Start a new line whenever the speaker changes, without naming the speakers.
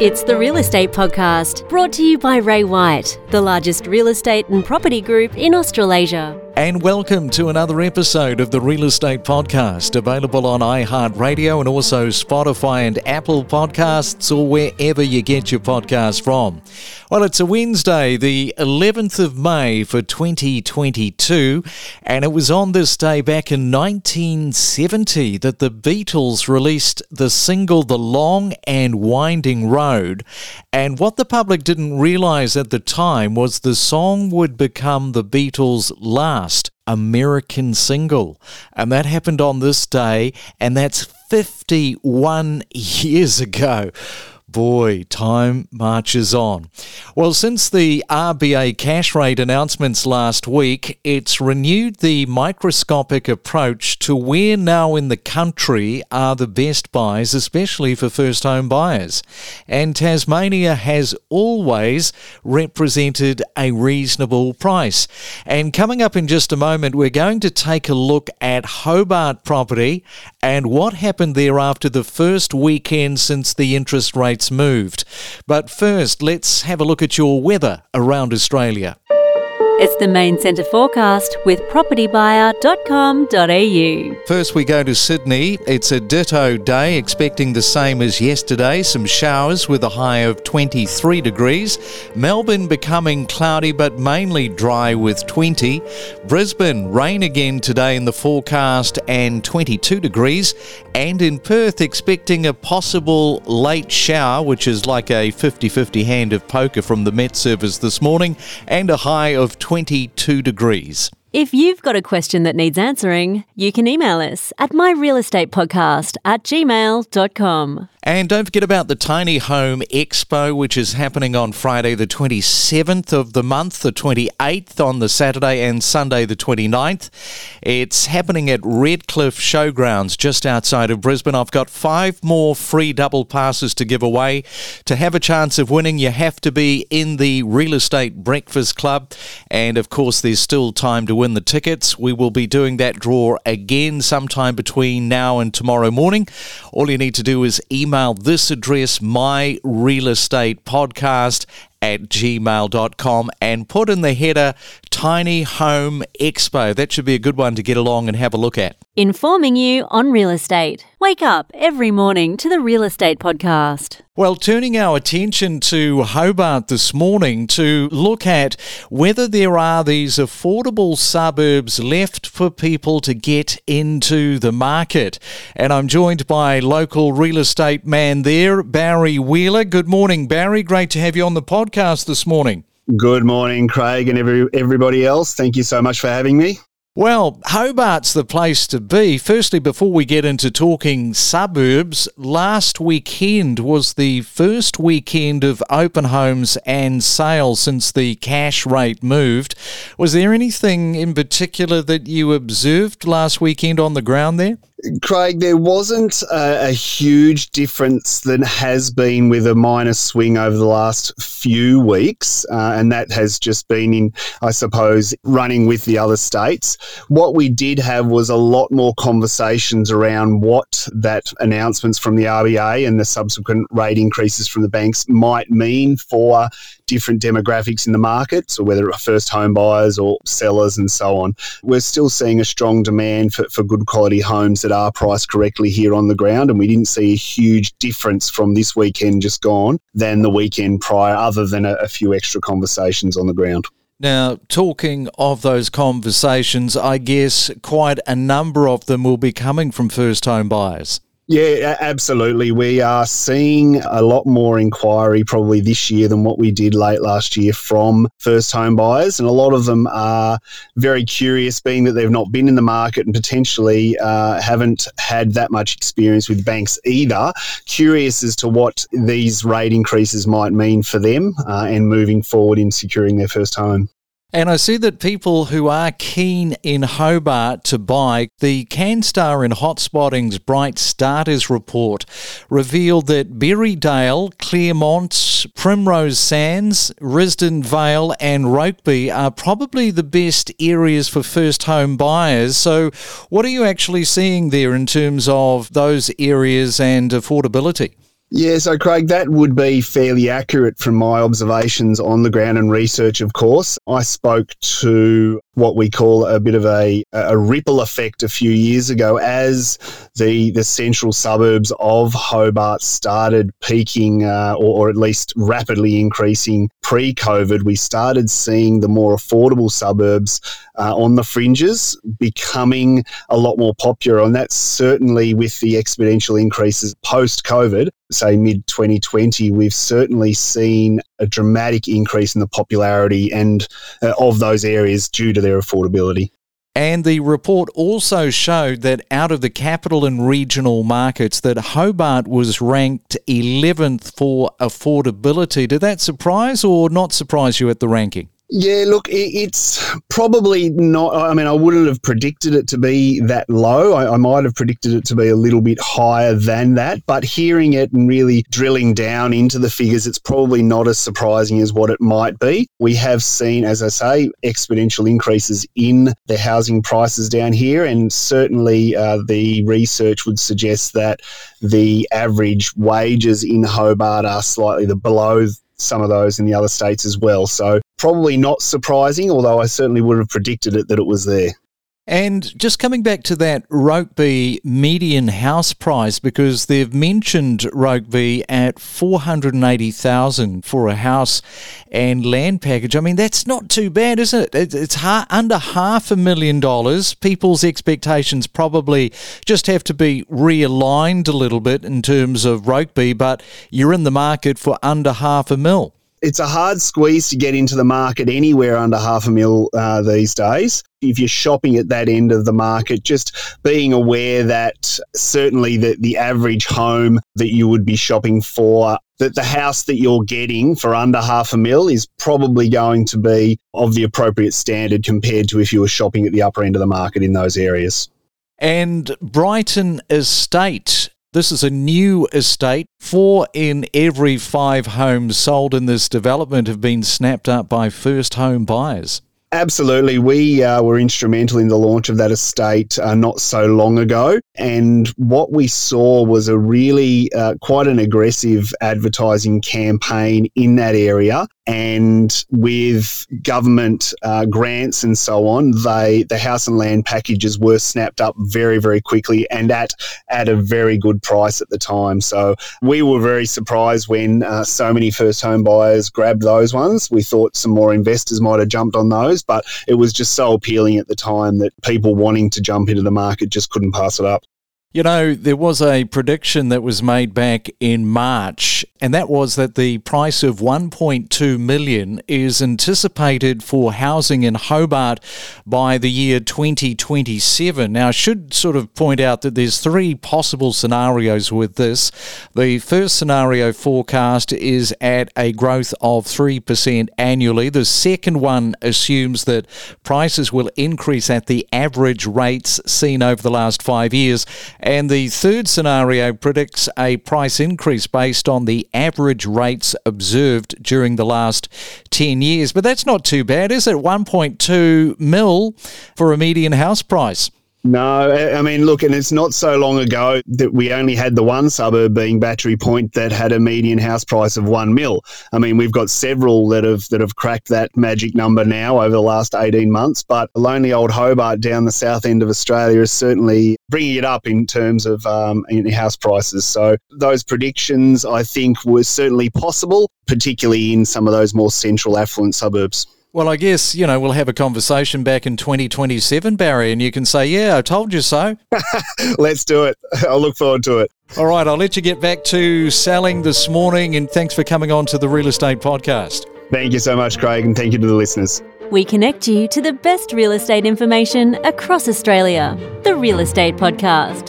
It's the Real Estate Podcast, brought to you by Ray White, the largest real estate and property group in Australasia.
And welcome to another episode of the Real Estate Podcast, available on iHeartRadio and also Spotify and Apple Podcasts or wherever you get your podcasts from. Well, it's a Wednesday, the 11th of May for 2022, and it was on this day back in 1970 that the Beatles released the single The Long and Winding Road. And what the public didn't realize at the time was the song would become the Beatles' last American single. And that happened on this day, and that's 51 years ago. Boy, time marches on. Well, since the RBA cash rate announcements last week, it's renewed the microscopic approach to where now in the country are the best buys, especially for first home buyers. And Tasmania has always represented a reasonable price. And coming up in just a moment, we're going to take a look at Hobart property and what happened there after the first weekend since the interest rate rates moved. But first, let's have a look at your weather around Australia.
It's the main centre forecast with propertybuyer.com.au.
First, we go to Sydney. It's a ditto day, expecting the same as yesterday. Some showers with a high of 23 degrees. Melbourne becoming cloudy but mainly dry with 20. Brisbane, rain again today in the forecast and 22 degrees. And in Perth, expecting a possible late shower, which is like a 50 50 hand of poker from the Met Service this morning, and a high of 22 degrees.
If you've got a question that needs answering, you can email us at myrealestatepodcast at gmail.com.
And don't forget about the Tiny Home Expo, which is happening on Friday, the 27th of the month, the 28th on the Saturday, and Sunday, the 29th. It's happening at Redcliffe Showgrounds just outside of Brisbane. I've got five more free double passes to give away. To have a chance of winning, you have to be in the Real Estate Breakfast Club. And of course, there's still time to win the tickets. We will be doing that draw again sometime between now and tomorrow morning. All you need to do is email email this address, my real podcast at gmail.com and put in the header Tiny Home Expo. That should be a good one to get along and have a look at.
Informing you on real estate. Wake up every morning to the Real Estate Podcast.
Well, turning our attention to Hobart this morning to look at whether there are these affordable suburbs left for people to get into the market. And I'm joined by local real estate man there, Barry Wheeler. Good morning, Barry. Great to have you on the podcast this morning.
Good morning, Craig, and every, everybody else. Thank you so much for having me.
Well, Hobart's the place to be. Firstly, before we get into talking suburbs, last weekend was the first weekend of open homes and sales since the cash rate moved. Was there anything in particular that you observed last weekend on the ground there?
Craig, there wasn't a, a, huge difference that has been with a minor swing over the last few weeks, uh, and that has just been in, I suppose, running with the other states. What we did have was a lot more conversations around what that announcements from the RBA and the subsequent rate increases from the banks might mean for different demographics in the market, so whether first home buyers or sellers and so on. We're still seeing a strong demand for, for good quality homes that are priced correctly here on the ground, and we didn't see a huge difference from this weekend just gone than the weekend prior, other than a, a few extra conversations on the ground.
Now, talking of those conversations, I guess quite a number of them will be coming from first home buyers.
Yeah, absolutely. We are seeing a lot more inquiry probably this year than what we did late last year from first home buyers. And a lot of them are very curious, being that they've not been in the market and potentially uh, haven't had that much experience with banks either. Curious as to what these rate increases might mean for them uh, and moving forward in securing their first home.
And I see that people who are keen in Hobart to buy, the CanStar and Hotspotting's Bright Starters report revealed that Berriedale, Claremont, Primrose Sands, Risdon Vale, and Rokeby are probably the best areas for first home buyers. So, what are you actually seeing there in terms of those areas and affordability?
Yeah, so Craig, that would be fairly accurate from my observations on the ground and research, of course. I spoke to what we call a bit of a, a ripple effect a few years ago as the, the central suburbs of Hobart started peaking uh, or, or at least rapidly increasing pre COVID. We started seeing the more affordable suburbs uh, on the fringes becoming a lot more popular. And that's certainly with the exponential increases post COVID say mid 2020, we've certainly seen a dramatic increase in the popularity and uh, of those areas due to their affordability.
And the report also showed that out of the capital and regional markets, that Hobart was ranked 11th for affordability. Did that surprise or not surprise you at the ranking?
Yeah, look, it's probably not. I mean, I wouldn't have predicted it to be that low. I, I, might have predicted it to be a little bit higher than that. But hearing it and really drilling down into the figures, it's probably not as surprising as what it might be. We have seen, as I say, exponential increases in the housing prices down here. And certainly uh, the research would suggest that the average wages in Hobart are slightly below some of those in the other states as well. So probably not surprising, although I certainly would have predicted it that it was there.
And just coming back to that Rokeby median house price, because they've mentioned Rokeby at 480000 for a house and land package. I mean, that's not too bad, is it? It's under half a million dollars. People's expectations probably just have to be realigned a little bit in terms of Rokeby, but you're in the market for under half a mil
it's a hard squeeze to get into the market anywhere under half a mil uh, these days. If you're shopping at that end of the market, just being aware that certainly the, the average home that you would be shopping for, that the house that you're getting for under half a mil is probably going to be of the appropriate standard compared to if you were shopping at the upper end of the market in those areas.
And Brighton Estate this is a new estate. Four in every five homes sold in this development have been snapped up by first home buyers.
Absolutely. We uh, were instrumental in the launch of that estate uh, not so long ago. And what we saw was a really uh, quite an aggressive advertising campaign in that area. And with government uh, grants and so on, they the house and land packages were snapped up very, very quickly and at at a very good price at the time. So we were very surprised when uh, so many first home buyers grabbed those ones. We thought some more investors might have jumped on those, but it was just so appealing at the time that people wanting to jump into the market just couldn't pass it up.
You know, there was a prediction that was made back in March, and that was that the price of 1.2 million is anticipated for housing in Hobart by the year 2027. Now, I should sort of point out that there's three possible scenarios with this. The first scenario forecast is at a growth of 3% annually. The second one assumes that prices will increase at the average rates seen over the last 5 years and the third scenario predicts a price increase based on the average rates observed during the last 10 years. But that's not too bad, is it? 1.2 mil for a median house price.
No, I mean, look, and it's not so long ago that we only had the one suburb being Battery Point that had a median house price of one mil. I mean, we've got several that have that have cracked that magic number now over the last eighteen months. But lonely old Hobart down the south end of Australia is certainly bringing it up in terms of um, in house prices. So those predictions, I think, were certainly possible, particularly in some of those more central affluent suburbs.
Well, I guess, you know, we'll have a conversation back in 2027, Barry, and you can say, yeah, I told you so.
Let's do it. I'll look forward to it.
All right, I'll let you get back to selling this morning, and thanks for coming on to the Real Estate Podcast.
Thank you so much, Craig, and thank you to the listeners.
We connect you to the best real estate information across Australia. The Real Estate Podcast.